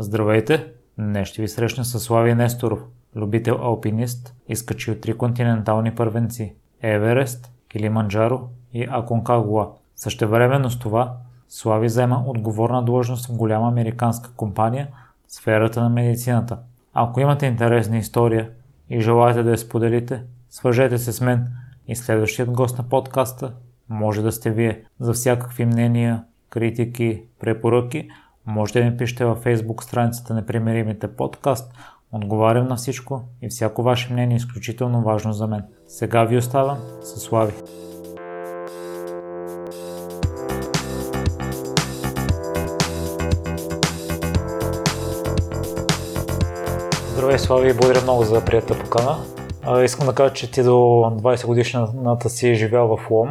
Здравейте! Днес ще ви срещна с Слави Несторов, любител алпинист, изкачил три континентални първенци – Еверест, Килиманджаро и Аконкагуа. Същевременно с това, Слави заема отговорна длъжност в голяма американска компания в сферата на медицината. Ако имате интересна история и желаете да я споделите, свържете се с мен и следващият гост на подкаста може да сте вие. За всякакви мнения, критики, препоръки – Можете да ми пишете във Facebook страницата Непримиримите подкаст. Отговарям на всичко и всяко ваше мнение е изключително важно за мен. Сега ви оставам със Слави. Здравей, Слави, благодаря много за приятелта покана. искам да кажа, че ти до 20 годишната си е живял в Лом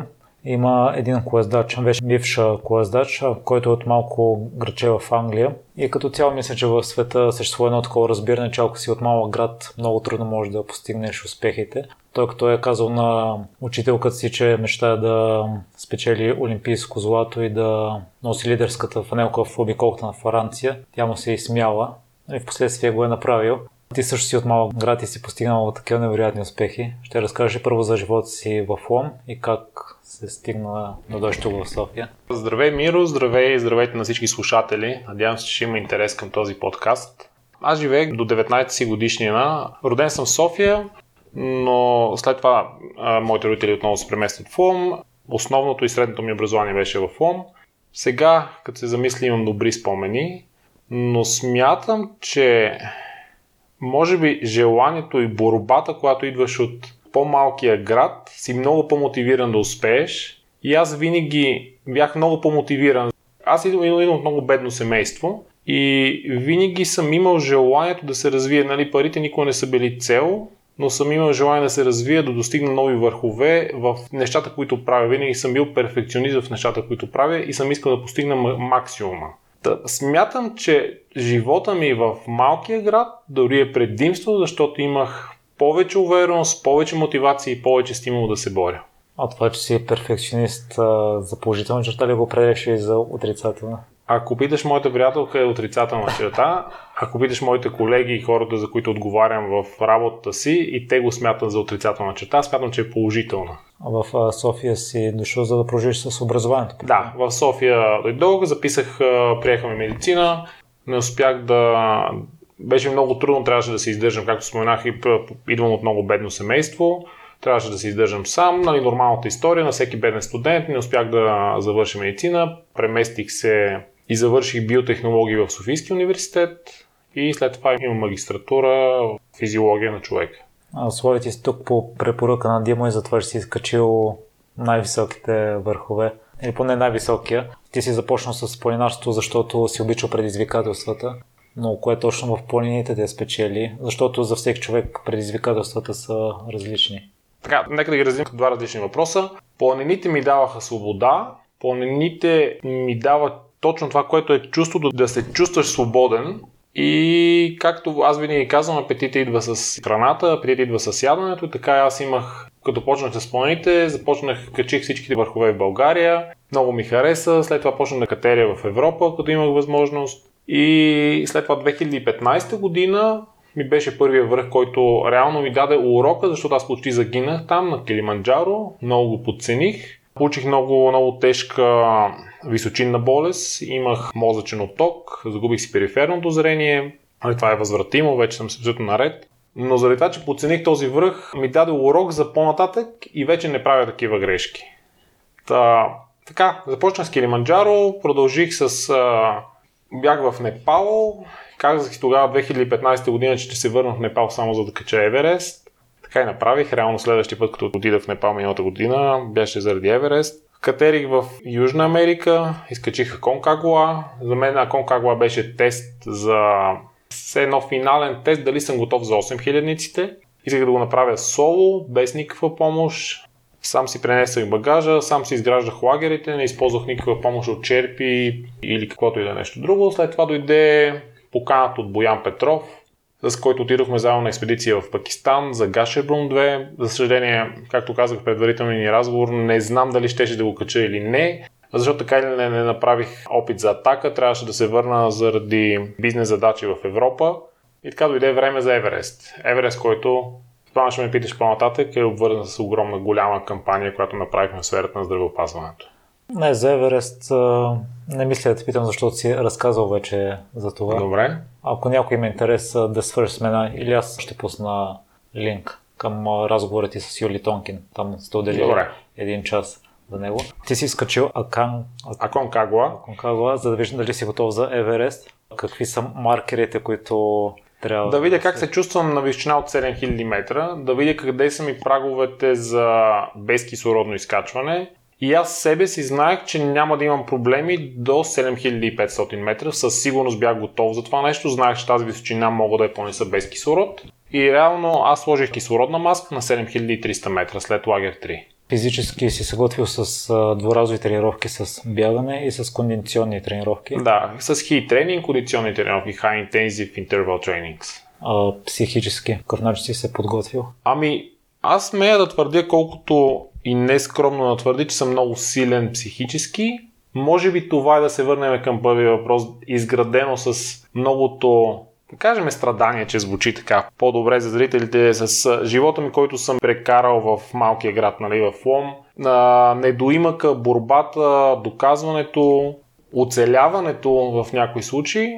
има един колездач, вече бивш колездач, който е от малко градче в Англия. И като цяло мисля, че в света съществува едно такова разбиране, че ако си от малък град, много трудно можеш да постигнеш успехите. Той като е казал на учителката си, че мечтае да спечели олимпийско злато и да носи лидерската фанелка в обиколката на Франция, тя му се е изсмяла и в последствие го е направил. Ти също си от малък град и си постигнал такива невероятни успехи. Ще разкажеш първо за живота си в Лом и как се стигна до дойш в София. Здравей, Миро, здравей здравейте на всички слушатели. Надявам се, че ще има интерес към този подкаст. Аз живеех до 19 си годишнина. Роден съм в София, но след това а, моите родители отново се преместват в Лом. Основното и средното ми образование беше в Лом. Сега, като се замисли, имам добри спомени, но смятам, че може би желанието и борбата, която идваш от по-малкия град, си много по-мотивиран да успееш. И аз винаги бях много по-мотивиран. Аз идвам, от много бедно семейство и винаги съм имал желанието да се развие. Нали, парите никога не са били цел, но съм имал желание да се развия, да достигна нови върхове в нещата, които правя. Винаги съм бил перфекционист в нещата, които правя и съм искал да постигна максимума. Та, смятам, че живота ми в малкия град дори е предимство, защото имах повече увереност, повече мотивация и повече стимул да се боря. А това, че си перфекционист, за положителна черта ли го определяш и за отрицателна? Ако питаш моята приятелка е отрицателна черта, ако питаш моите колеги и хората, за които отговарям в работата си и те го смятат за отрицателна черта, смятам, че е положителна. В София си дошъл за да продължиш с образованието? Да, в София дойдох, записах, приехаме медицина, не успях да, беше много трудно, трябваше да се издържам, както споменах, идвам от много бедно семейство. Трябваше да се издържам сам, нали, нормалната история на всеки беден студент. Не успях да завърша медицина. Преместих се и завърших биотехнологии в Софийския университет. И след това имам магистратура в физиология на човека. Условия ти си тук по препоръка на Димо и затова ще си изкачил най-високите върхове. Или поне най-високия. Ти си започнал с планинарството, защото си обичал предизвикателствата но кое точно в планините да спечели, защото за всеки човек предизвикателствата са различни. Така, нека да ги разделим като два различни въпроса. Планините ми даваха свобода, планините ми дават точно това, което е чувството да се чувстваш свободен и както аз винаги казвам, апетита идва с храната, апетита идва с яденето, така аз имах, като почнах с планините, започнах, качих всичките върхове в България, много ми хареса, след това почнах да катеря в Европа, като имах възможност. И след това 2015 година ми беше първия връх, който реално ми даде урока, защото аз почти загинах там на Килиманджаро, много го подцених. Получих много, много тежка височинна болест, имах мозъчен отток, загубих си периферното зрение, али това е възвратимо, вече съм абсолютно наред. Но заради това, че подцених този връх, ми даде урок за по-нататък и вече не правя такива грешки. Та, така, започнах с Килиманджаро, продължих с а, бях в Непал. Казах си тогава 2015 година, че ще се върна в Непал само за да кача Еверест. Така и направих. Реално следващия път, като отидах в Непал миналата година, беше заради Еверест. Катерих в Южна Америка, изкачих Конкагуа. За мен Конкагуа беше тест за все едно финален тест, дали съм готов за 8000-ниците. Исках да го направя соло, без никаква помощ. Сам си пренесах багажа, сам си изграждах лагерите, не използвах никаква помощ от черпи или каквото и да е нещо друго. След това дойде поканат от Боян Петров, с който отидохме заедно на експедиция в Пакистан за Гашербрун 2. За съжаление, както казах предварителния ни разговор, не знам дали щеше да го кача или не. защото така или не, не направих опит за атака, трябваше да се върна заради бизнес задачи в Европа и така дойде време за Еверест. Еверест, който това ще ме питаш по-нататък, е обвързан с огромна голяма кампания, която направихме в сферата на здравеопазването. Не, за Еверест не мисля да те питам, защото си разказал вече за това. Добре. Ако някой има интерес да свържи с мен, или аз ще пусна линк към разговора ти с Юли Тонкин. Там сте отделили един час за него. Ти си скачил Акан, Акон Кагуа. Аконкагуа, за да виждам дали си готов за Еверест. Какви са маркерите, които трябва Да видя как се чувствам на височина от 7000 метра, да видя къде са ми праговете за безкислородно изкачване. И аз себе си знаех, че няма да имам проблеми до 7500 метра. Със сигурност бях готов за това нещо. Знаех, че тази височина мога да я понеса без кислород. И реално аз сложих кислородна маска на 7300 метра след лагер 3. Физически си се готвил с дворазови тренировки с бягане и с кондиционни тренировки. Да, с хи тренинг, кондиционни тренировки, high intensive interval trainings. А, психически, какъв начин си се подготвил? Ами, аз смея да твърдя, колкото и нескромно да твърди, че съм много силен психически. Може би това е да се върнем към първия въпрос, изградено с многото, да кажем, страдание, че звучи така по-добре за зрителите, с а, живота ми, който съм прекарал в малкия град, нали, в Лом, на недоимъка, борбата, доказването, оцеляването в някои случаи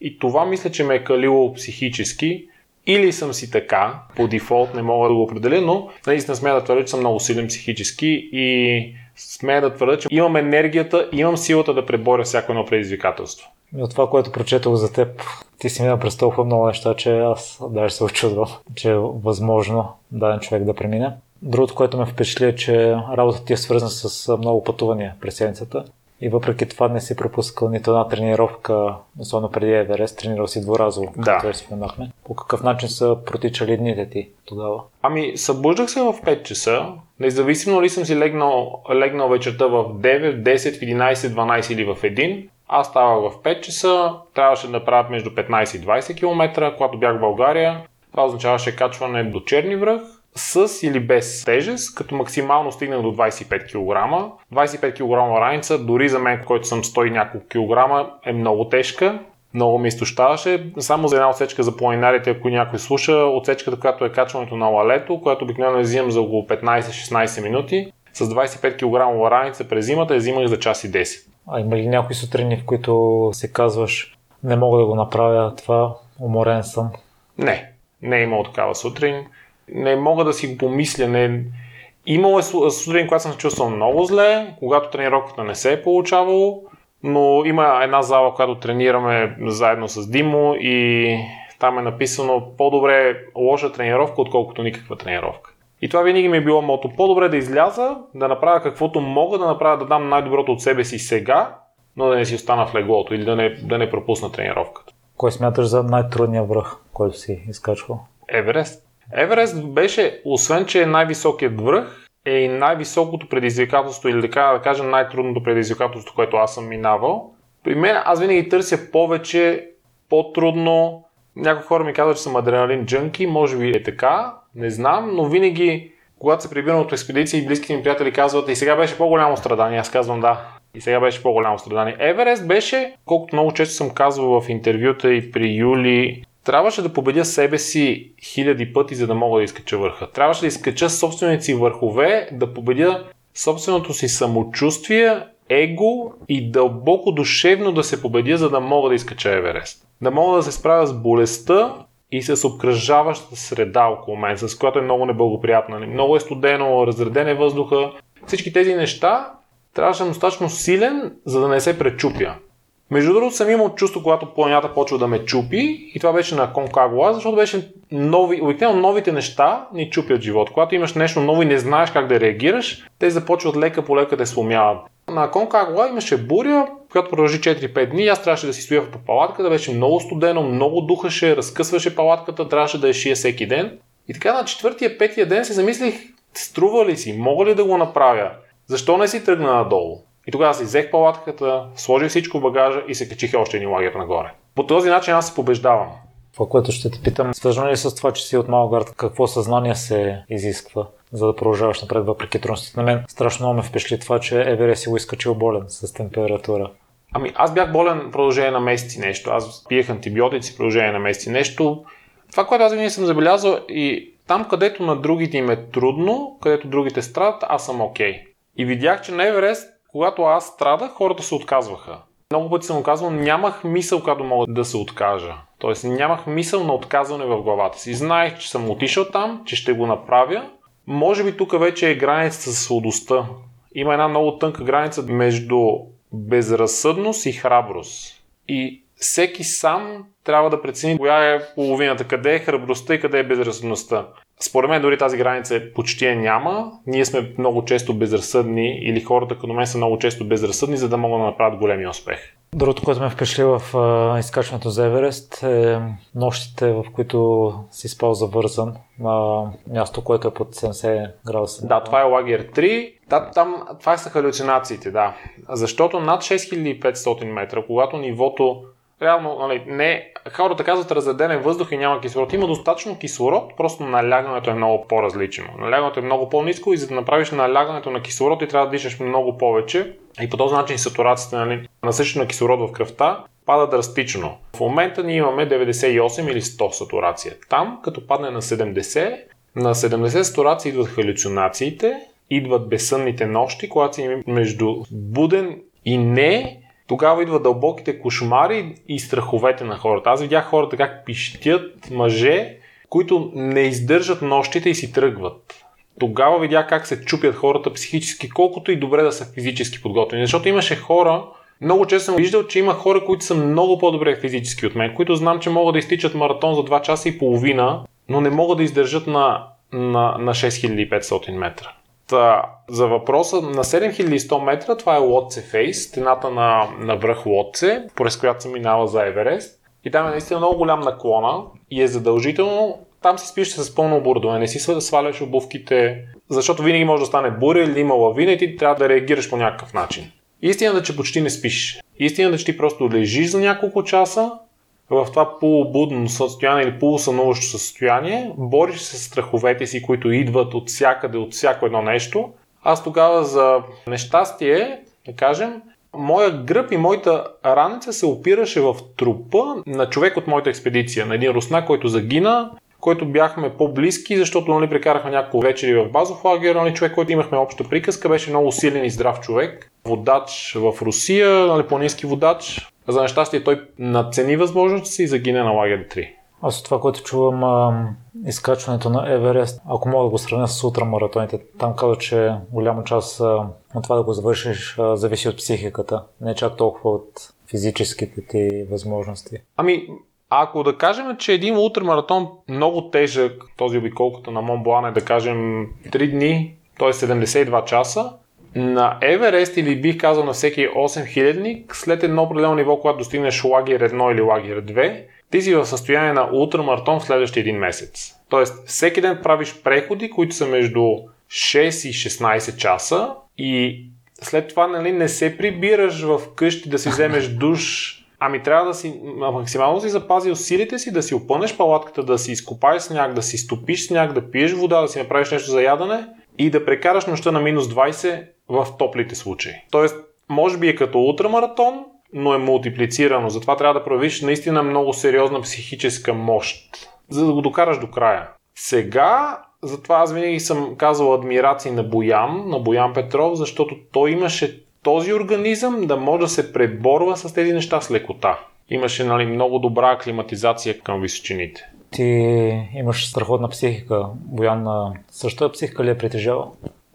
и това мисля, че ме е калило психически. Или съм си така, по дефолт не мога да го определя, но наистина смея да твърдя, че съм много силен психически и смея да твърдя, че имам енергията, имам силата да преборя всяко едно предизвикателство. И от това, което прочетох за теб, ти си минал през толкова много неща, че аз даже се очудвам, че е възможно даден човек да премине. Другото, което ме впечатли е, че работата ти е свързана с много пътувания през седмицата. И въпреки това не си пропускал нито една тренировка, особено преди Еверест, тренирал си дворазово, Да. както споменахме. По какъв начин са протичали дните ти тогава? Ами, събуждах се в 5 часа, независимо ли съм си легнал, легнал вечерта в 9, 10, в 11, 12 или в 1. Аз ставах в 5 часа, трябваше да направя между 15 и 20 км, когато бях в България. Това означаваше качване до Черни връх, с или без тежест, като максимално стигнах до 25 кг. 25 кг раница, дори за мен, който съм 100 и няколко килограма, е много тежка. Много ми изтощаваше. Само за една отсечка за планинарите, ако някой слуша, отсечката, която е качването на лалето, която обикновено взимам за около 15-16 минути, с 25 кг раница през зимата я взимах за час и 10. А има ли някои сутрини, в които си казваш, не мога да го направя това, уморен съм? Не, не е имало такава сутрин. Не мога да си го помисля. Не... Имало е су- сутрин, когато съм се чувствал много зле, когато тренировката не се е получавало, но има една зала, която тренираме заедно с Димо и там е написано по-добре лоша тренировка, отколкото никаква тренировка. И това винаги ми е било мото. По-добре да изляза, да направя каквото мога да направя, да дам най-доброто от себе си сега, но да не си остана в леглото или да не, да не пропусна тренировката. Кой смяташ за най-трудния връх, който си изкачвал? Еверест. Еверест беше, освен че е най-високият връх, е и най-високото предизвикателство, или така да кажем най-трудното предизвикателство, което аз съм минавал. При мен аз винаги търся повече, по-трудно. Някои хора ми казват, че съм адреналин джънки, може би е така, не знам, но винаги, когато се прибирам от експедиция и близките ми приятели казват, и сега беше по-голямо страдание, аз казвам да. И сега беше по-голямо страдание. Еверест беше, колкото много често съм казвал в интервюта и при Юли, трябваше да победя себе си хиляди пъти, за да мога да изкача върха. Трябваше да изкача собствените си върхове, да победя собственото си самочувствие, его и дълбоко душевно да се победя, за да мога да изкача Еверест. Да мога да се справя с болестта и с обкръжаващата среда около мен, с която е много неблагоприятна. Много е студено, разреден е въздуха. Всички тези неща трябваше да достатъчно силен, за да не се пречупя. Между другото съм имал чувство, когато планината почва да ме чупи и това беше на Конкагуа, защото беше нови, обикновено новите неща ни чупят живот. Когато имаш нещо ново и не знаеш как да реагираш, те започват лека по лека да сломяват. На Конкагуа имаше буря, която продължи 4-5 дни. Аз трябваше да си стоя по палатката, беше много студено, много духаше, разкъсваше палатката, трябваше да я шия всеки ден. И така на четвъртия, петия ден се замислих, струва ли си, мога ли да го направя? Защо не си тръгна надолу? И тогава си взех палатката, сложих всичко в багажа и се качих още един лагер нагоре. По този начин аз се побеждавам. Това, което ще те питам, свързано ли с това, че си от Малгард, какво съзнание се изисква? за да продължаваш напред въпреки трудностите. На мен страшно много ме впечатли това, че Еверест си го изкачил болен с температура. Ами аз бях болен в продължение на месеци нещо. Аз пиех антибиотици в продължение на месеци нещо. Това, което аз винаги съм забелязал и там, където на другите им е трудно, където другите страдат, аз съм окей. Okay. И видях, че на Еверест, когато аз страдах, хората се отказваха. Много пъти съм казвал, нямах мисъл, когато мога да се откажа. Тоест нямах мисъл на отказване в главата си. Знаех, че съм отишъл там, че ще го направя. Може би тук вече е границата с сладостта. Има една много тънка граница между безразсъдност и храброст. И всеки сам трябва да прецени коя е половината, къде е храбростта и къде е безразсъдността. Според мен дори тази граница почти я няма. Ние сме много често безразсъдни или хората като мен са много често безразсъдни, за да могат да направят големи успех. Другото, което ме впечатли в изкачването за Еверест е нощите, в които си спал завързан на място, което е под 70 градуса. Да, това е лагер 3. Да, там, това са халюцинациите, да. Защото над 6500 метра, когато нивото реално, нали, не, хората казват разреден въздух и няма кислород. Има достатъчно кислород, просто налягането е много по-различно. Налягането е много по-низко и за да направиш налягането на кислород ти трябва да дишаш много повече. И по този начин сатурацията, нали, насъщена на кислород в кръвта, пада драстично. В момента ние имаме 98 или 100 сатурация. Там, като падне на 70, на 70 сатурация идват халюцинациите, идват безсънните нощи, когато си между буден и не, тогава идват дълбоките кошмари и страховете на хората. Аз видях хората как пищят мъже, които не издържат нощите и си тръгват. Тогава видях как се чупят хората психически, колкото и добре да са физически подготвени. Защото имаше хора, много често съм виждал, че има хора, които са много по-добре физически от мен, които знам, че могат да изтичат маратон за 2 часа и половина, но не могат да издържат на, на, на 6500 метра. Та, за въпроса на 7100 метра, това е Лотце Фейс, стената на, на връх Лотце, през която се минава за Еверест. И там е наистина много голям наклона и е задължително там си спиш с пълно оборудване, не си сваляш обувките, защото винаги може да стане буря или има лавина и ти трябва да реагираш по някакъв начин. Истината, че почти не спиш. Истината, че ти просто лежиш за няколко часа в това полубудно състояние или полусънуващо състояние, бориш се с страховете си, които идват от всякъде, от всяко едно нещо. Аз тогава за нещастие, да кажем, моя гръб и моята раница се опираше в трупа на човек от моята експедиция, на един русна, който загина, който бяхме по-близки, защото нали, прекарахме няколко вечери в базов лагер. Нали, човек, който имахме обща приказка, беше много силен и здрав човек. Водач в Русия, нали, планински водач. За нещастие той нацени възможности си и загине на лагер 3. Аз от това, което чувам, а, изкачването на Еверест, ако мога да го сравня с ултрамаратоните, там казва, че голяма част а, от това да го завършиш а, зависи от психиката, не чак толкова от физическите ти възможности. Ами, ако да кажем, че един ултрамаратон много тежък, този обиколката на Монблан е да кажем 3 дни, т.е. 72 часа, на Еверест или бих казал на всеки 8000ник, след едно определено ниво, когато достигнеш лагер 1 или лагер 2, ти си в състояние на ултрамаратон в следващия един месец. Тоест, всеки ден правиш преходи, които са между 6 и 16 часа и след това нали, не се прибираш в къщи да си вземеш душ, ами трябва да си максимално си запази усилите си, да си опънеш палатката, да си изкопаеш сняг, да си стопиш сняг, да пиеш вода, да си направиш нещо за ядене и да прекараш нощта на минус 20 в топлите случаи. Тоест, може би е като ултрамаратон, но е мултиплицирано. Затова трябва да проявиш наистина много сериозна психическа мощ, за да го докараш до края. Сега, затова аз винаги съм казал адмирации на Боян, на Боян Петров, защото той имаше този организъм да може да се преборва с тези неща с лекота. Имаше нали, много добра аклиматизация към височините. Ти имаш страхотна психика. Боян същата психика ли е притежава?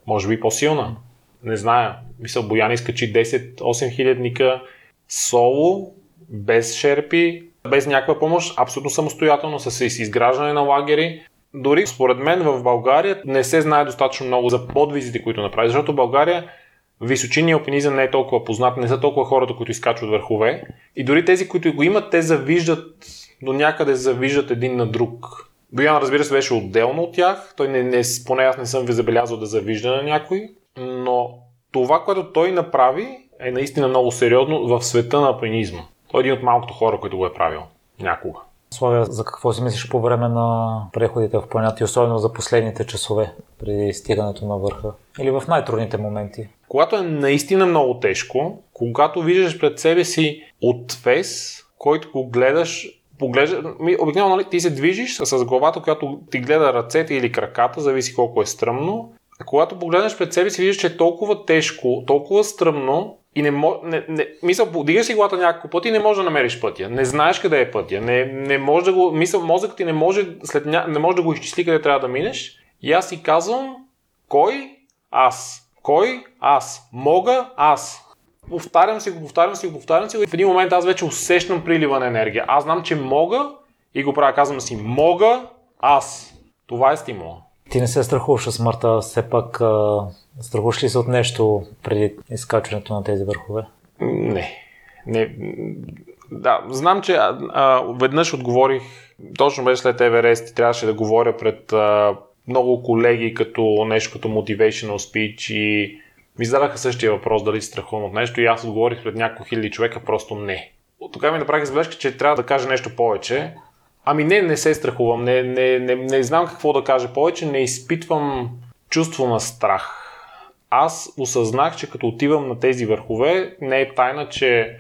Може би по-силна. Не зная. Мисъл, Боян изкачи 10-8 хилядника соло, без шерпи, без някаква помощ, абсолютно самостоятелно, с изграждане на лагери. Дори според мен в България не се знае достатъчно много за подвизите, които направи, защото България височинният алпинизъм не е толкова познат, не са толкова хората, които изкачват върхове. И дори тези, които го имат, те завиждат, до някъде завиждат един на друг. Боян, разбира се, беше отделно от тях. Той не, не, поне аз не съм ви забелязал да завижда на някой. Но това, което той направи, е наистина много сериозно в света на алпинизма. Той е един от малкото хора, които го е правил някога. Славя, за какво си мислиш по време на преходите в планината и особено за последните часове преди стигането на върха? Или в най-трудните моменти? Когато е наистина много тежко, когато виждаш пред себе си отвес, който го гледаш поглежда, обикновено нали, ти се движиш с главата, която ти гледа ръцете или краката, зависи колко е стръмно. А когато погледнеш пред себе си, виждаш, че е толкова тежко, толкова стръмно и не може. Не, не, мисъл, подигаш си главата няколко пъти и не можеш да намериш пътя. Не знаеш къде е пътя. Не, не може да го. Мисъл, мозъкът ти не може, след ня, не може да го изчисли къде трябва да минеш. И аз си казвам, кой? Аз. Кой? Аз. Мога? Аз. Повтарям си го, повтарям си го, повтарям си го и в един момент аз вече усещам прилива на енергия. Аз знам, че мога и го правя. Казвам си, мога аз. Това е стимула. Ти не се страхуваш от смъртта, все пак а, страхуваш ли се от нещо преди изкачването на тези върхове? Не. не. Да, знам, че а, а, веднъж отговорих, точно беше след Еверест и трябваше да говоря пред а, много колеги като нещо като motivational speech и ми зададаха същия въпрос дали се страхувам от нещо и аз отговорих пред няколко хиляди човека просто не. От тогава ми направих забележка, че трябва да кажа нещо повече. Ами не, не се страхувам, не, не, не, не знам какво да кажа повече, не изпитвам чувство на страх. Аз осъзнах, че като отивам на тези върхове, не е тайна, че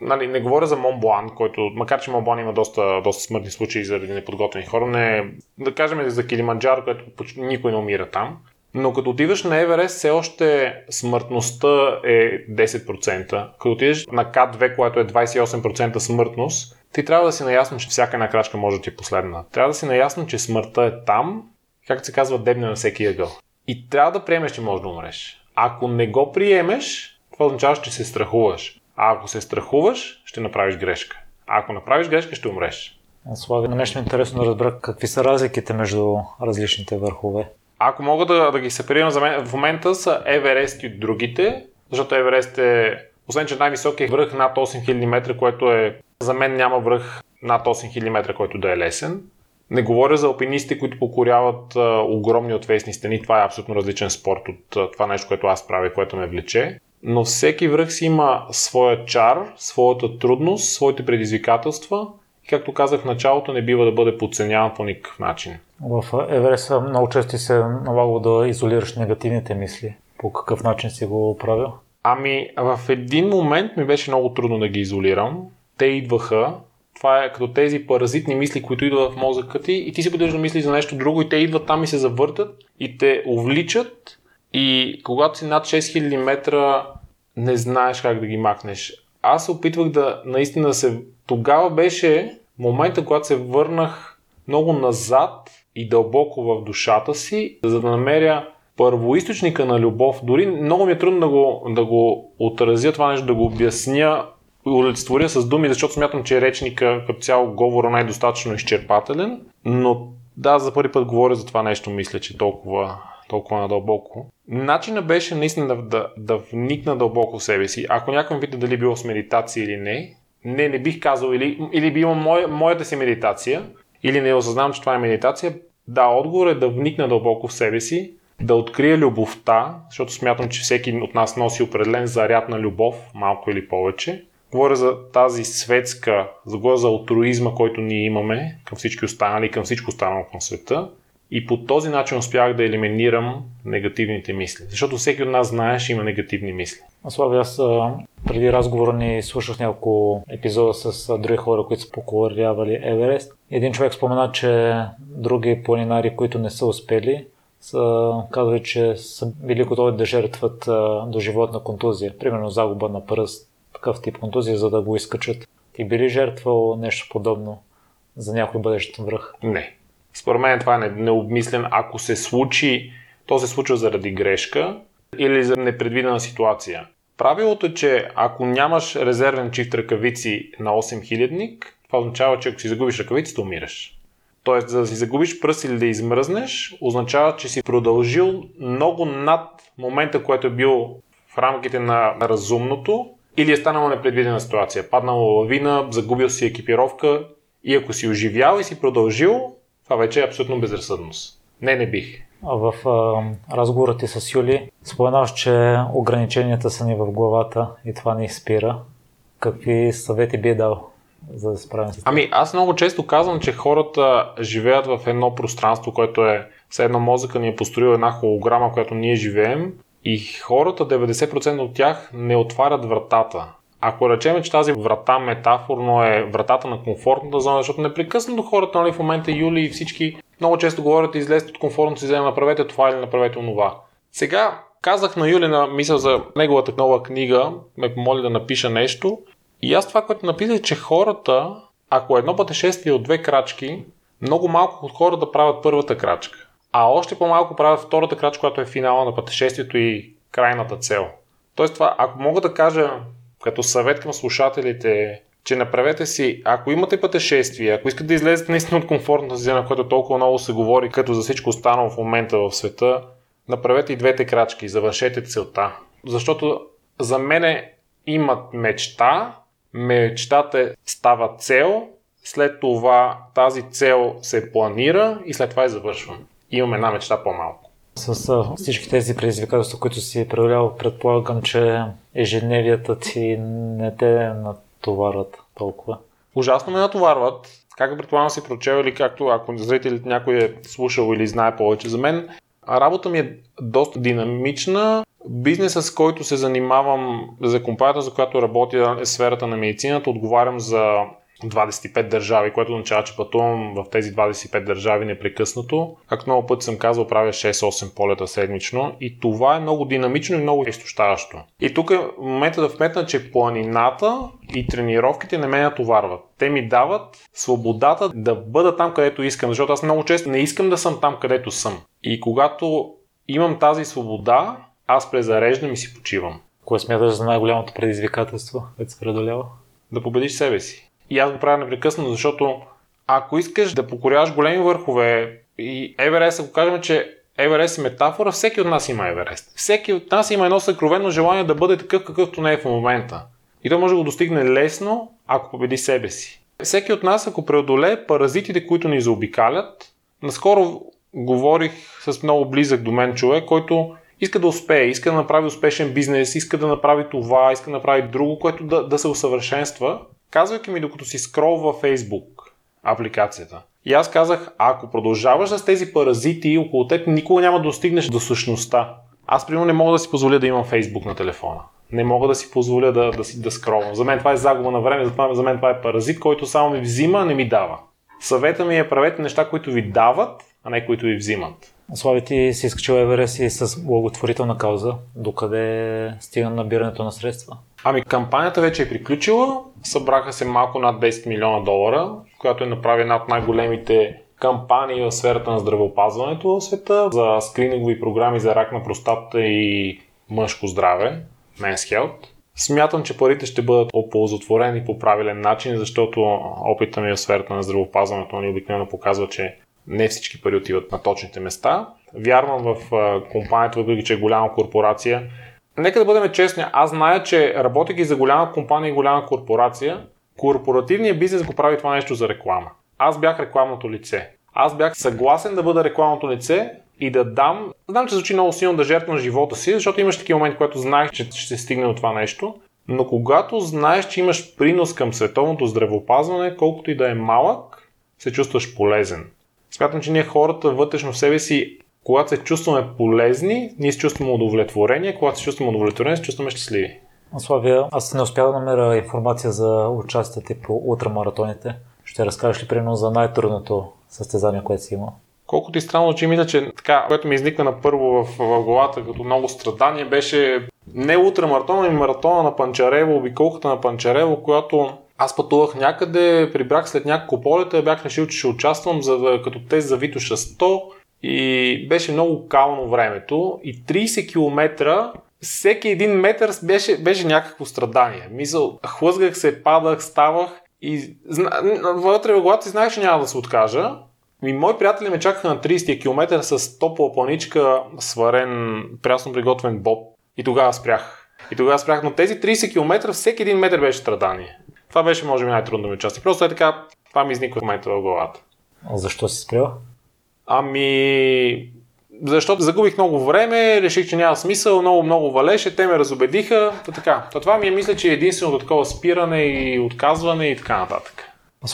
нали, не говоря за Монблан, който, макар че Монблан има доста, доста смъртни случаи заради неподготвени хора, не, да кажем за Килиманджаро, който никой не умира там. Но като отиваш на Еверест, все още смъртността е 10%. Като отидеш на К2, което е 28% смъртност, ти трябва да си наясно, че всяка една крачка може да ти е последна. Трябва да си наясно, че смъртта е там, както се казва, дебне на всеки ъгъл. И трябва да приемеш, че можеш да умреш. Ако не го приемеш, това означава, че се страхуваш. А ако се страхуваш, ще направиш грешка. А ако направиш грешка, ще умреш. Слави, на нещо интересно да разбера какви са разликите между различните върхове. Ако мога да, да ги сепарирам за мен, в момента са Еверест и другите, защото Еверест е, освен че най-високият връх над 8000 метра, което е, за мен няма връх над 8000 метра, който да е лесен. Не говоря за алпинистите, които покоряват а, огромни отвесни стени. Това е абсолютно различен спорт от а, това нещо, което аз правя, което ме влече. Но всеки връх си има своя чар, своята трудност, своите предизвикателства и както казах в началото, не бива да бъде подценяван по никакъв начин. В Еверест много често се налагало да изолираш негативните мисли. По какъв начин си го правил? Ами, в един момент ми беше много трудно да ги изолирам. Те идваха, това е като тези паразитни мисли, които идват в мозъка ти и ти си да мислиш за нещо друго и те идват там и се завъртат и те увличат и когато си над 6000 метра не знаеш как да ги махнеш. Аз се опитвах да наистина се... Тогава беше момента, когато се върнах много назад и дълбоко в душата си, за да намеря първоисточника на любов. Дори много ми е трудно да го, да го отразя това нещо, да го обясня и удовлетворя с думи, защото смятам, че речника като цяло говора най-достатъчно изчерпателен, но да, за първи път говоря за това нещо, мисля, че толкова, толкова надълбоко. Начина беше наистина да, да, да вникна дълбоко в себе си. Ако някой ме пита дали било с медитация или не, не, не бих казал, или, или би имал моя, моята си медитация, или не осъзнавам, че това е медитация. Да, отговор е да вникна дълбоко в себе си, да открия любовта, защото смятам, че всеки от нас носи определен заряд на любов, малко или повече. Говоря за тази светска, за за алтруизма, който ние имаме към всички останали, към всичко останало към света. И по този начин успях да елиминирам негативните мисли. Защото всеки от нас знае, че има негативни мисли. Слави, аз преди разговора ни слушах няколко епизода с други хора, които са покорявали Еверест. Един човек спомена, че други планинари, които не са успели, са казали, че са били готови да жертват до животна контузия. Примерно загуба на пръст, такъв тип контузия, за да го изкачат. Ти били жертвал нещо подобно за някой бъдещ връх? Не. Според мен това е необмислен. Ако се случи, то се случва заради грешка или за непредвидена ситуация. Правилото е, че ако нямаш резервен чифт ръкавици на 8000-ник, това означава, че ако си загубиш ръкавиците, умираш. Тоест, за да си загубиш пръст или да измръзнеш, означава, че си продължил много над момента, което е бил в рамките на разумното или е станала непредвидена ситуация. Паднала лавина, загубил си екипировка и ако си оживял и си продължил, това вече е абсолютно безразсъдност. Не, не бих. В а, разговора ти с Юли споменаваш, че ограниченията са ни в главата и това ни спира. Какви съвети би дал за да справим с това? Ами, аз много често казвам, че хората живеят в едно пространство, което е все едно мозъка ни е построил една холограма, която ние живеем и хората, 90% от тях не отварят вратата. Ако речем, че тази врата метафорно е вратата на комфортната зона, защото непрекъснато хората нали, в момента Юли и всички много често говорят излезте от комфортната си зона, направете това или направете онова. Сега казах на Юли на мисъл за неговата нова книга, ме помоли да напиша нещо и аз това, което написах, че хората, ако едно пътешествие от две крачки, много малко от хората правят първата крачка. А още по-малко правят втората крачка, която е финала на пътешествието и крайната цел. Тоест това, ако мога да кажа като съвет към слушателите, че направете си, ако имате пътешествие, ако искате да излезете наистина от комфортната зона, която толкова много се говори, като за всичко останало в момента в света, направете и двете крачки, завършете целта. Защото за мене имат мечта, мечтата става цел, след това тази цел се планира и след това е завършвам. Имам една мечта по-малко. С а, всички тези предизвикателства, които си преодолял, предполагам, че ежедневията ти не те натоварват толкова. Ужасно ме натоварват. Как предполагам си прочел или както ако зрителите някой е слушал или знае повече за мен, работа ми е доста динамична. Бизнесът, с който се занимавам за компанията, за която работя е сферата на медицината, отговарям за 25 държави, което означава, че пътувам в тези 25 държави непрекъснато. Както много пъти съм казал, правя 6-8 полета седмично и това е много динамично и много изтощаващо. И тук е момента да вметна, че планината и тренировките не ме натоварват. Те ми дават свободата да бъда там, където искам, защото аз много често не искам да съм там, където съм. И когато имам тази свобода, аз презареждам и си почивам. Кое смяташ за най-голямото предизвикателство, което се преодолява? Да победиш себе си. И аз го правя непрекъснато, защото ако искаш да покоряваш големи върхове и Еверест, ако кажем, че Еверест е метафора, всеки от нас има Еверест. Всеки от нас има едно съкровено желание да бъде такъв, какъвто не е в момента. И той може да го достигне лесно, ако победи себе си. Всеки от нас, ако преодолее паразитите, които ни заобикалят, наскоро говорих с много близък до мен човек, който иска да успее, иска да направи успешен бизнес, иска да направи това, иска да направи друго, което да, да се усъвършенства казвайки ми докато си скролва Facebook апликацията. И аз казах, ако продължаваш с тези паразити около теб, никога няма да достигнеш до същността. Аз, примерно, не мога да си позволя да имам Facebook на телефона. Не мога да си позволя да, да, си, да скролвам. За мен това е загуба на време, затова за мен това е паразит, който само ми взима, не ми дава. Съвета ми е правете неща, които ви дават, а не които ви взимат. Слави, ти си изкачил Еверест и с благотворителна кауза. Докъде стига набирането на средства? Ами кампанията вече е приключила. Събраха се малко над 10 милиона долара, която е направи една от най-големите кампании в сферата на здравеопазването в света за скринингови програми за рак на простатата и мъжко здраве, Men's Health. Смятам, че парите ще бъдат оползотворени по правилен начин, защото опита ми в сферата на здравеопазването ни обикновено показва, че не всички пари отиват на точните места. Вярвам в компанията, въпреки че е голяма корпорация. Нека да бъдем честни, аз зная, че работейки за голяма компания и голяма корпорация, корпоративният бизнес го прави това нещо за реклама. Аз бях рекламното лице. Аз бях съгласен да бъда рекламното лице и да дам. Знам, че звучи много силно да жертвам живота си, защото имаш такива моменти, когато знаех, че ще стигне от това нещо. Но когато знаеш, че имаш принос към световното здравеопазване, колкото и да е малък, се чувстваш полезен. Смятам, че ние хората вътрешно в себе си, когато се чувстваме полезни, ние се чувстваме удовлетворение, когато се чувстваме удовлетворени, се чувстваме щастливи. Славия, аз не успях да намеря информация за участието по ултрамаратоните. Ще разкажеш ли примерно за най-трудното състезание, което си има? Колкото и странно, че мисля, че така, което ми изникна на първо в, в главата като много страдание, беше не ултрамаратона, ами маратона на Панчарево, обиколката на Панчарево, която аз пътувах някъде, прибрах след няколко полета, бях решил, че ще участвам за като тест за Витоша 100 и беше много кално времето и 30 км всеки един метър беше, беше някакво страдание. Мисъл, хлъзгах се, падах, ставах и вътре в главата си знаех, че няма да се откажа. И мои приятели ме чакаха на 30 км с топла планичка, сварен, прясно приготвен боб. И тогава спрях. И тогава спрях, но тези 30 км всеки един метър беше страдание. Това беше, може би, най-трудно ми части. Просто е така, това ми изниква в момента в главата. А защо си спрял? Ами, защото загубих много време, реших, че няма смисъл, много, много валеше, те ме разобедиха. Та така. То това ми е мисля, че е единственото такова спиране и отказване и така нататък.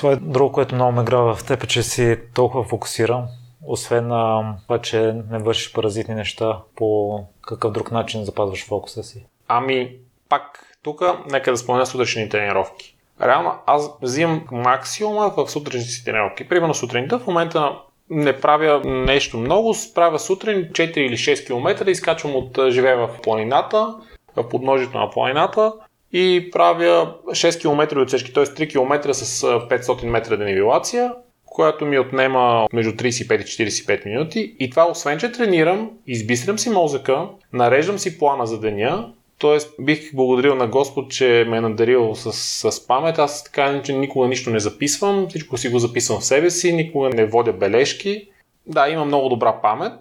Е друго, което много ме грава в теб, е, че си толкова фокусиран, освен на това, че не вършиш паразитни неща, по какъв друг начин запазваш фокуса си? Ами, пак тук, нека да спомня сутрешни тренировки. Реално, аз взимам максимума в сутрешните си тренировки. Примерно сутринта, в момента не правя нещо много, правя сутрин 4 или 6 км, изкачвам от живея в планината, в подножието на планината и правя 6 км отсечки, т.е. 3 км с 500 метра денивилация, която ми отнема между 35 и 45 минути. И това, освен че тренирам, избистрям си мозъка, нареждам си плана за деня, Тоест, бих благодарил на Господ, че ме е надарил с, с памет. Аз така че никога нищо не записвам, всичко си го записвам в себе си, никога не водя бележки. Да, имам много добра памет.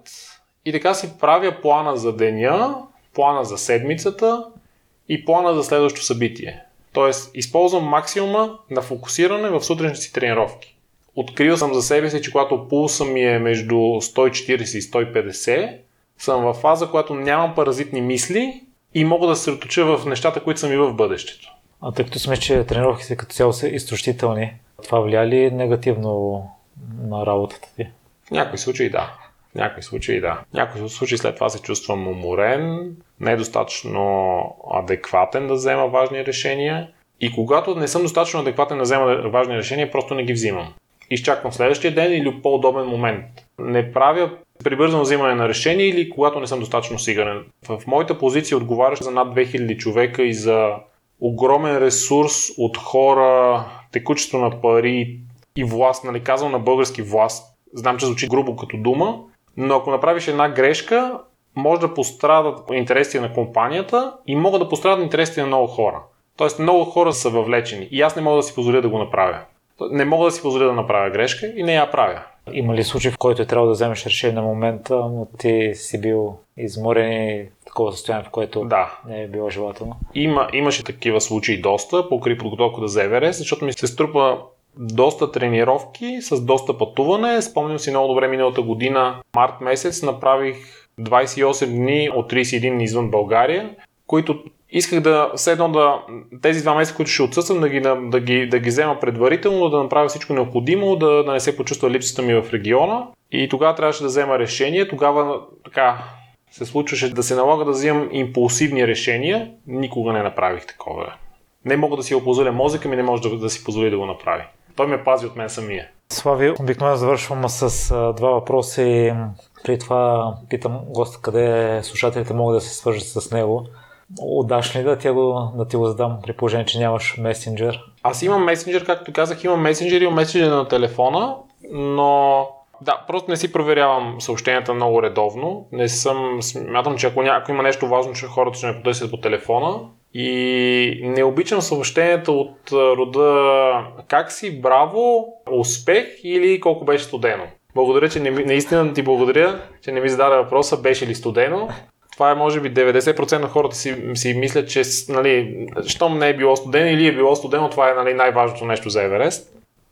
И така си правя плана за деня, плана за седмицата и плана за следващото събитие. Тоест, използвам максимума на фокусиране в сутрешните си тренировки. Открил съм за себе си, че когато пулса ми е между 140 и 150, съм в фаза, която нямам паразитни мисли и мога да се съсредоточа в нещата, които са ми в бъдещето. А тъй като сме, че тренировките като цяло са изтощителни, това влия ли негативно на работата ти? В някои случаи да. В някои случаи да. В някои случаи след това се чувствам уморен, недостатъчно адекватен да взема важни решения. И когато не съм достатъчно адекватен да взема важни решения, просто не ги взимам. Изчаквам следващия ден или по-удобен момент. Не правя прибързано взимане на решение или когато не съм достатъчно сигурен. В моята позиция отговаряш за над 2000 човека и за огромен ресурс от хора, текучество на пари и власт, нали казвам на български власт. Знам, че звучи грубо като дума, но ако направиш една грешка, може да пострадат интересите на компанията и могат да пострадат интересите на много хора. Тоест много хора са въвлечени и аз не мога да си позволя да го направя. Не мога да си позволя да направя грешка и не я правя. Има ли случай, в който е трябвало да вземеш решение на момента, но ти си бил изморен и такова състояние, в което да. не е било желателно? Има, имаше такива случаи доста, покри подготовка за Еверест, защото ми се струпа доста тренировки с доста пътуване. Спомням си много добре миналата година, март месец, направих 28 дни от 31 извън България, които исках да, все едно да, тези два месеца, които ще отсъствам, да ги, да, ги, да ги взема предварително, да направя всичко необходимо, да, да не се почувства липсата ми в региона. И тогава трябваше да взема решение. Тогава така се случваше да се налага да взимам импулсивни решения. Никога не направих такова. Не мога да си опозоля мозъка ми, не може да, да си позволи да го направи. Той ме пази от мен самия. Слави, обикновено завършвам с а, два въпроса и при това питам госта къде слушателите могат да се свържат с него. Отдаш ли да ти, го, да ти го задам при положение, че нямаш месенджер? Аз имам месенджер, както казах, имам месенджер, имам месенджер на телефона, но да, просто не си проверявам съобщенията много редовно. Не съм, смятам, че ако някой има нещо важно, че хората ще ме потърсят по телефона. И не обичам съобщенията от рода как си, браво, успех или колко беше студено. Благодаря, че не, наистина ти благодаря, че не ми зададе въпроса беше ли студено това е може би 90% на хората си, си мислят, че нали, щом не е било студено или е било студено, това е нали, най-важното нещо за Еверест.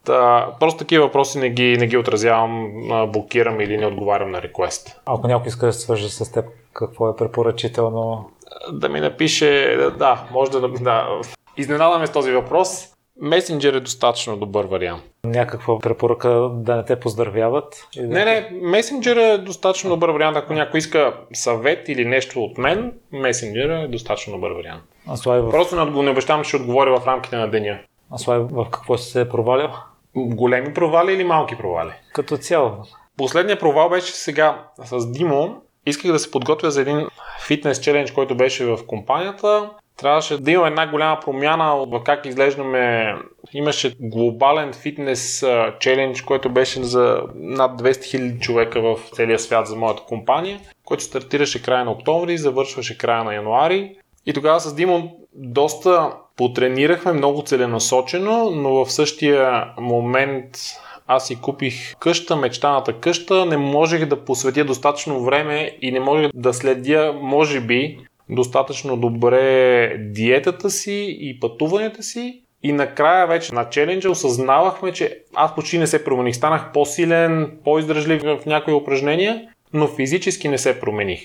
Та, просто такива въпроси не ги, не ги отразявам, блокирам или не отговарям на реквест. Ако някой иска да се свържи с теб, какво е препоръчително? Да ми напише, да, може да, да. Изненадаме с този въпрос. Месенджер е достатъчно добър вариант. Някаква препоръка да не те поздравяват? Не, не, месенджер е достатъчно добър вариант. Ако някой иска съвет или нещо от мен, месенджер е достатъчно добър вариант. А Слави, в... Просто не, не обещавам, че ще отговоря в рамките на деня. А Слави, в какво си се е провалял? Големи провали или малки провали? Като цяло. Последният провал беше сега с Димо. Исках да се подготвя за един фитнес челендж, който беше в компанията трябваше да има една голяма промяна в как изглеждаме. Имаше глобален фитнес челендж, който беше за над 200 000 човека в целия свят за моята компания, който стартираше края на октомври завършваше края на януари. И тогава с Димон доста потренирахме много целенасочено, но в същия момент аз си купих къща, мечтаната къща, не можех да посветя достатъчно време и не можех да следя, може би, достатъчно добре диетата си и пътуванията си. И накрая вече на челенджа осъзнавахме, че аз почти не се промених. Станах по-силен, по-издръжлив в някои упражнения, но физически не се промених.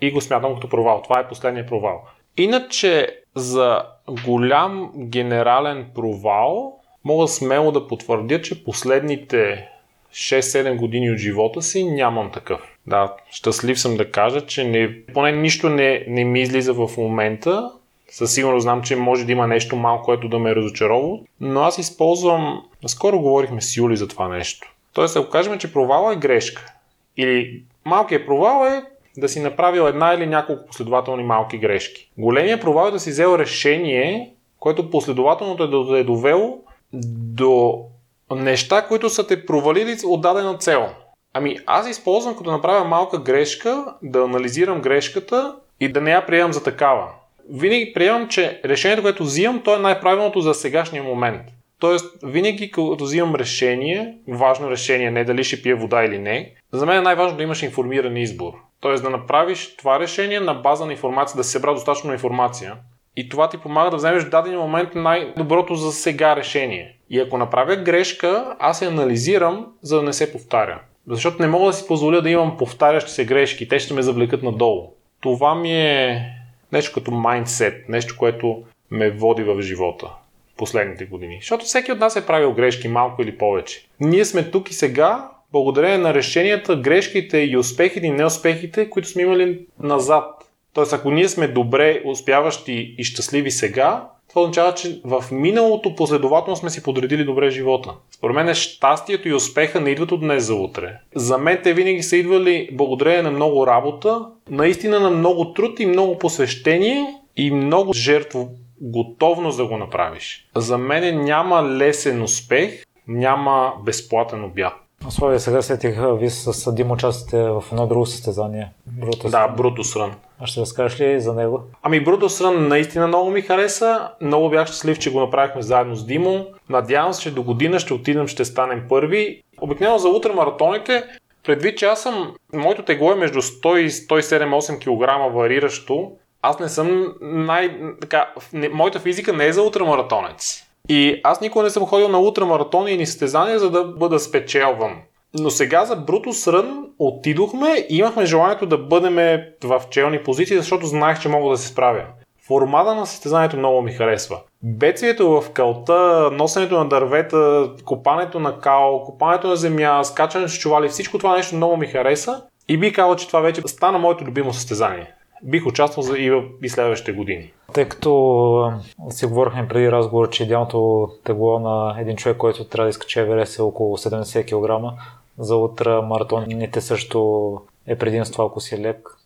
И го смятам като провал. Това е последният провал. Иначе за голям генерален провал мога смело да потвърдя, че последните 6-7 години от живота си нямам такъв. Да, щастлив съм да кажа, че не, поне нищо не, не ми излиза в момента. Със сигурност знам, че може да има нещо малко, което да ме е разочарова, но аз използвам... Скоро говорихме с Юли за това нещо. Тоест, ако кажем, че провала е грешка, или малкият провал е да си направил една или няколко последователни малки грешки. Големия провал е да си взел решение, което последователното е довело до неща, които са те провалили от дадена цел. Ами аз използвам като направя малка грешка, да анализирам грешката и да не я приемам за такава. Винаги приемам, че решението, което взимам, то е най-правилното за сегашния момент. Тоест, винаги като взимам решение, важно решение, не дали ще пия вода или не, за мен е най-важно да имаш информиран избор. Тоест да направиш това решение на база на информация, да се събра достатъчно информация. И това ти помага да вземеш в даден момент най-доброто за сега решение. И ако направя грешка, аз я анализирам, за да не се повтаря. Защото не мога да си позволя да имам повтарящи се грешки, те ще ме завлекат надолу. Това ми е нещо като майндсет, нещо, което ме води в живота последните години. Защото всеки от нас е правил грешки, малко или повече. Ние сме тук и сега, благодарение на решенията, грешките и успехите и неуспехите, които сме имали назад. Тоест, ако ние сме добре успяващи и щастливи сега, това означава, че в миналото последователно сме си подредили добре живота. Според мен щастието и успеха не идват от днес за утре. За мен те винаги са идвали благодарение на много работа, наистина на много труд и много посвещение и много жертво готовност да го направиш. За мен няма лесен успех, няма безплатен обяд. Слави, сега сетих, ви с Дим участвате в едно друго състезание. Brutus да, Brutus Run. А ще разкажеш ли за него? Ами Brutus Run наистина много ми хареса. Много бях щастлив, че го направихме заедно с Димо. Надявам се, че до година ще отидем, ще станем първи. Обикновено за утрамаратоните, предвид, че аз съм, моето тегло е между 100 и 107-8 кг вариращо, аз не съм най... Така, не, моята физика не е за утрамаратонец. И аз никога не съм ходил на ултрамаратони и ни състезания, за да бъда спечелван. Но сега за Brutus Run отидохме и имахме желанието да бъдем в челни позиции, защото знаех, че мога да се справя. Формата на състезанието много ми харесва. Бедствието в калта, носенето на дървета, копането на као, копането на земя, скачането с чували, всичко това нещо много ми хареса и би казал, че това вече стана моето любимо състезание бих участвал и, в, и следващите години. Тъй като си говорихме преди разговор, че идеалното тегло на един човек, който трябва да изкачи Еверест е около 70 кг, за утре маратоните също е предимство, ако си лек.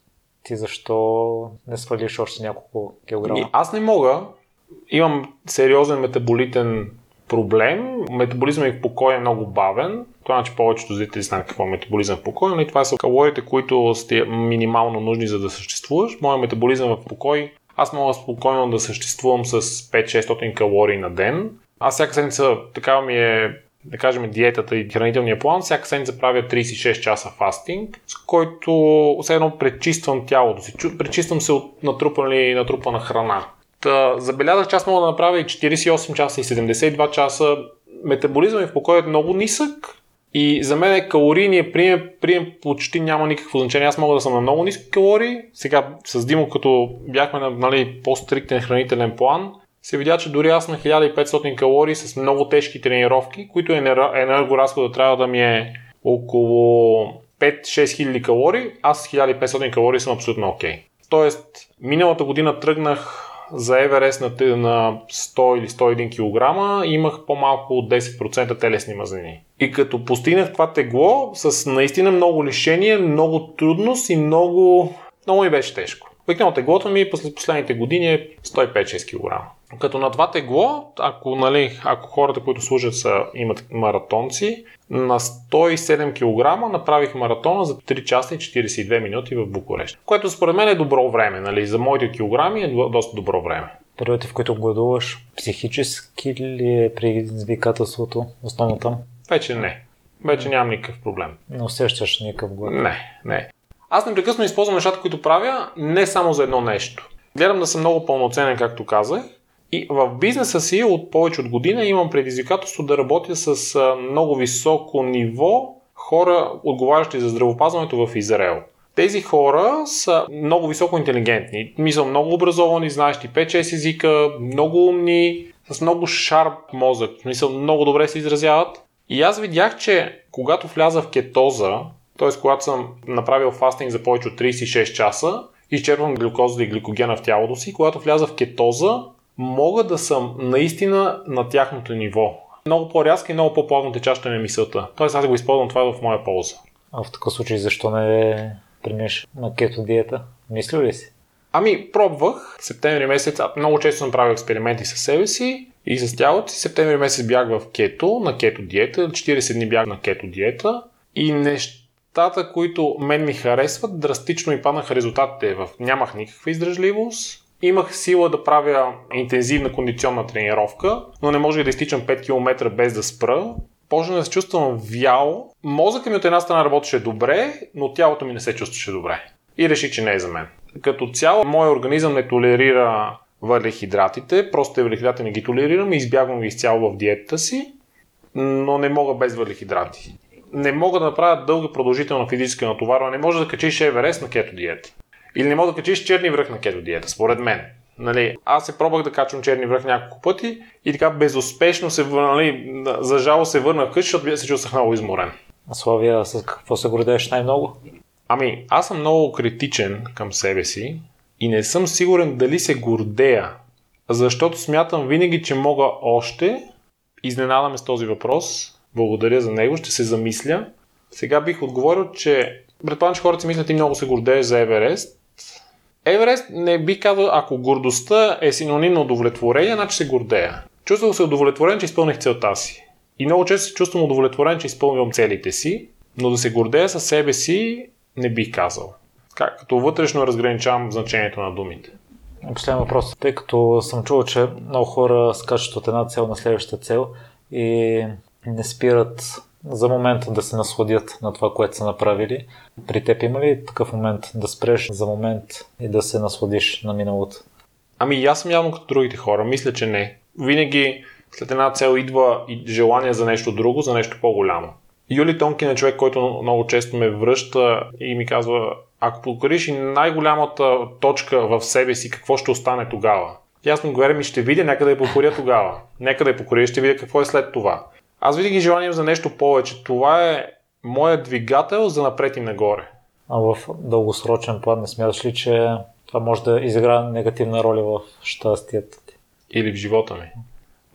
Ти защо не свалиш още няколко килограма? Аз не мога. Имам сериозен метаболитен проблем. Метаболизмът в покой е много бавен. Това значи повечето зрители знаят какво е метаболизъм в покой, но и това са калориите, които сте минимално нужни за да съществуваш. Моя метаболизъм в покой, аз мога спокойно да съществувам с 5-600 калории на ден. Аз всяка седмица, такава ми е да кажем, диетата и хранителния план, всяка седмица правя 36 часа фастинг, с който все едно пречиствам тялото си. Пречиствам се от натрупана и натрупана храна. Та, забелязах, че аз мога да направя и 48 часа и 72 часа. Метаболизъм в покой е много нисък и за мен е калорийният прием, прием почти няма никакво значение. Аз мога да съм на много ниски калории. Сега с Димо, като бяхме на нали, по-стриктен хранителен план, се видя, че дори аз на 1500 калории с много тежки тренировки, които енергоразхода трябва да ми е около 5-6 хиляди калории, аз с 1500 калории съм абсолютно окей. Okay. Тоест, миналата година тръгнах за Еверест на, на 100 или 101 кг имах по-малко от 10% телесни мазнини. И като постигнах това тегло с наистина много лишение, много трудност и много, много ми беше тежко. Обикновено теглото ми през последните години е 105-6 кг. Като на това тегло, ако, нали, ако хората, които служат са, имат маратонци, на 107 кг направих маратона за 3 часа и 42 минути в Букурещ. Което според мен е добро време. Нали? За моите килограми е доста добро време. Периодите, в които гладуваш, психически ли е предизвикателството основно там? Вече не. Вече нямам никакъв проблем. Не усещаш никакъв глад? Не, не. Аз непрекъснато използвам нещата, които правя, не само за едно нещо. Гледам да съм много пълноценен, както казах, и в бизнеса си от повече от година имам предизвикателство да работя с много високо ниво хора, отговарящи за здравопазването в Израел. Тези хора са много високо интелигентни, мисля много образовани, знаещи 5-6 езика, много умни, с много шарп мозък, мисля много добре се изразяват. И аз видях, че когато вляза в кетоза, т.е. когато съм направил фастинг за повече от 36 часа, изчерпвам глюкоза и гликогена в тялото си, когато вляза в кетоза, мога да съм наистина на тяхното ниво. Много по-рязка и много по-плавно течаща ми мисълта. Тоест аз го използвам това в моя полза. А в такъв случай защо не преминеш на кето диета? Мислил ли си? Ами, пробвах. Септември месец, много често съм правил експерименти с себе си и с тялото си. Септември месец бях в кето, на кето диета. 40 дни бях на кето диета. И нещата, които мен ми харесват, драстично ми паднаха резултатите. В... Нямах никаква издръжливост. Имах сила да правя интензивна кондиционна тренировка, но не може да изтичам 5 км без да спра. Почна да се чувствам вял. Мозъкът ми от една страна работеше добре, но тялото ми не се чувстваше добре. И реших, че не е за мен. Като цяло, моят организъм не толерира въглехидратите, просто въглехидратите не ги толерирам и избягвам ги изцяло в диетата си, но не мога без въглехидрати. Не мога да направя дълга продължителна физическа натоварване, не може да качиш Еверест на кето диета. Или не мога да качиш черни връх на кето диета, според мен. Нали, аз се пробвах да качвам черни връх няколко пъти и така безуспешно се нали, за жало се върнах вкъщи, защото се чувствах много изморен. А Славия, с какво се гордееш най-много? Ами, аз съм много критичен към себе си и не съм сигурен дали се гордея, защото смятам винаги, че мога още. Изненадаме с този въпрос. Благодаря за него, ще се замисля. Сега бих отговорил, че предполагам, че хората си мислят, ти много се гордееш за Еверест. Еверест не би казал, ако гордостта е синоним на удовлетворение, значи се гордея. Чувствам се удовлетворен, че изпълних целта си. И много често се чувствам удовлетворен, че изпълнявам целите си, но да се гордея със себе си не бих казал. Как, като вътрешно разграничавам значението на думите. Последен въпрос. Тъй като съм чувал, че много хора скачат от една цел на следващата цел и не спират за момента да се насладят на това, което са направили. При теб има ли такъв момент да спреш за момент и да се насладиш на миналото? Ами аз съм явно като другите хора. Мисля, че не. Винаги след една цел идва и желание за нещо друго, за нещо по-голямо. Юли Тонкин е човек, който много често ме връща и ми казва, ако покориш и най-голямата точка в себе си, какво ще остане тогава? И аз му говоря, ми ще видя, нека да я покоря тогава. Нека да я покоря, ще видя какво е след това. Аз винаги желание за нещо повече. Това е моят двигател за напред и нагоре. А в дългосрочен план не смяташ ли, че това може да изиграе негативна роля в щастието ти? Или в живота ми?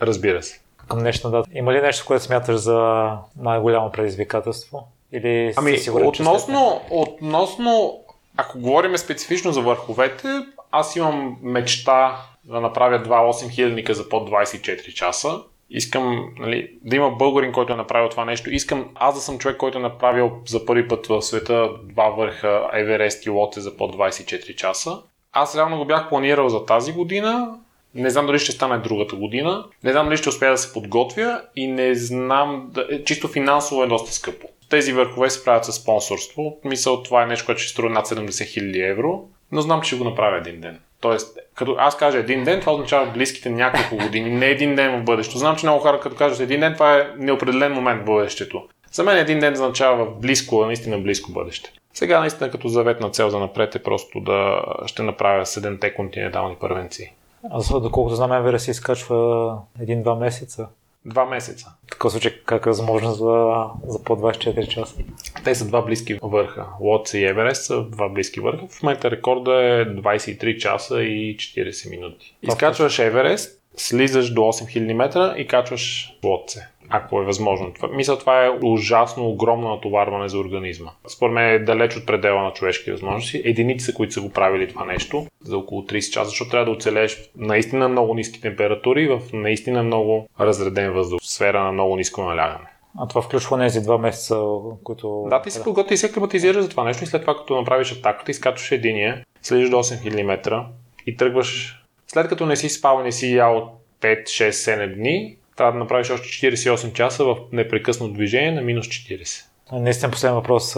Разбира се. Към днешна дата. Има ли нещо, което смяташ за най-голямо предизвикателство? Или ами, си сигурен, относно, относно, ако говорим специфично за върховете, аз имам мечта да направя два 8 хилядника за под 24 часа. Искам нали, да има българин, който е направил това нещо. Искам аз да съм човек, който е направил за първи път в света два върха Еверест и Лоте за под 24 часа. Аз реално го бях планирал за тази година. Не знам дали ще стане другата година. Не знам дали ще успея да се подготвя и не знам, чисто финансово е доста скъпо. Тези върхове се правят със спонсорство. Мисъл, това е нещо, което ще струва над 70 000 евро, но знам, че ще го направя един ден. Тоест, като аз кажа един ден, това означава близките няколко години, не един ден в бъдещето. Знам, че много хора като кажат един ден, това е неопределен момент в бъдещето. За мен един ден означава близко, наистина близко бъдеще. Сега наистина като заветна цел за напред е просто да ще направя 7-те континентални първенци. Аз доколкото знам, Еверест се изкачва един-два месеца. Два месеца. В такъв случай как е възможно за, за по 24 часа? Те са два близки върха. Лотс и Еверест са два близки върха. В момента рекорда е 23 часа и 40 минути. Изкачваш Еверест, слизаш до 8000 метра и качваш Лотце ако е възможно. Това, мисля, това е ужасно огромно натоварване за организма. Според мен е далеч от предела на човешки възможности. Единици са, които са го правили това нещо за около 30 часа, защото трябва да оцелееш наистина много ниски температури в наистина много разреден въздух, сфера на много ниско налягане. А това включва тези два месеца, които... Да, ти се подготви и се акливатизираш за това нещо и след това, като направиш атаката, изкачваш единия, слизаш до 8000 метра и тръгваш. След като не си спал, не си ял 5, 6, 7 дни, трябва да направиш още 48 часа в непрекъснато движение на минус 40. Наистина последен въпрос.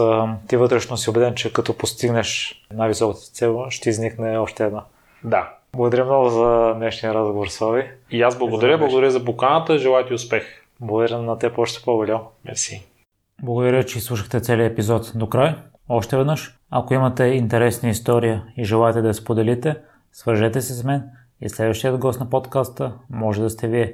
Ти вътрешно си убеден, че като постигнеш най-високата цел, ще изникне още една. Да. Благодаря много за днешния разговор, Слави. И аз благодаря, благодаря за поканата, желая ти успех. Благодаря на теб още по-голям. Мерси. Благодаря, че слушахте целият епизод до край. Още веднъж, ако имате интересна история и желаете да я споделите, свържете се с мен и следващият гост на подкаста може да сте вие.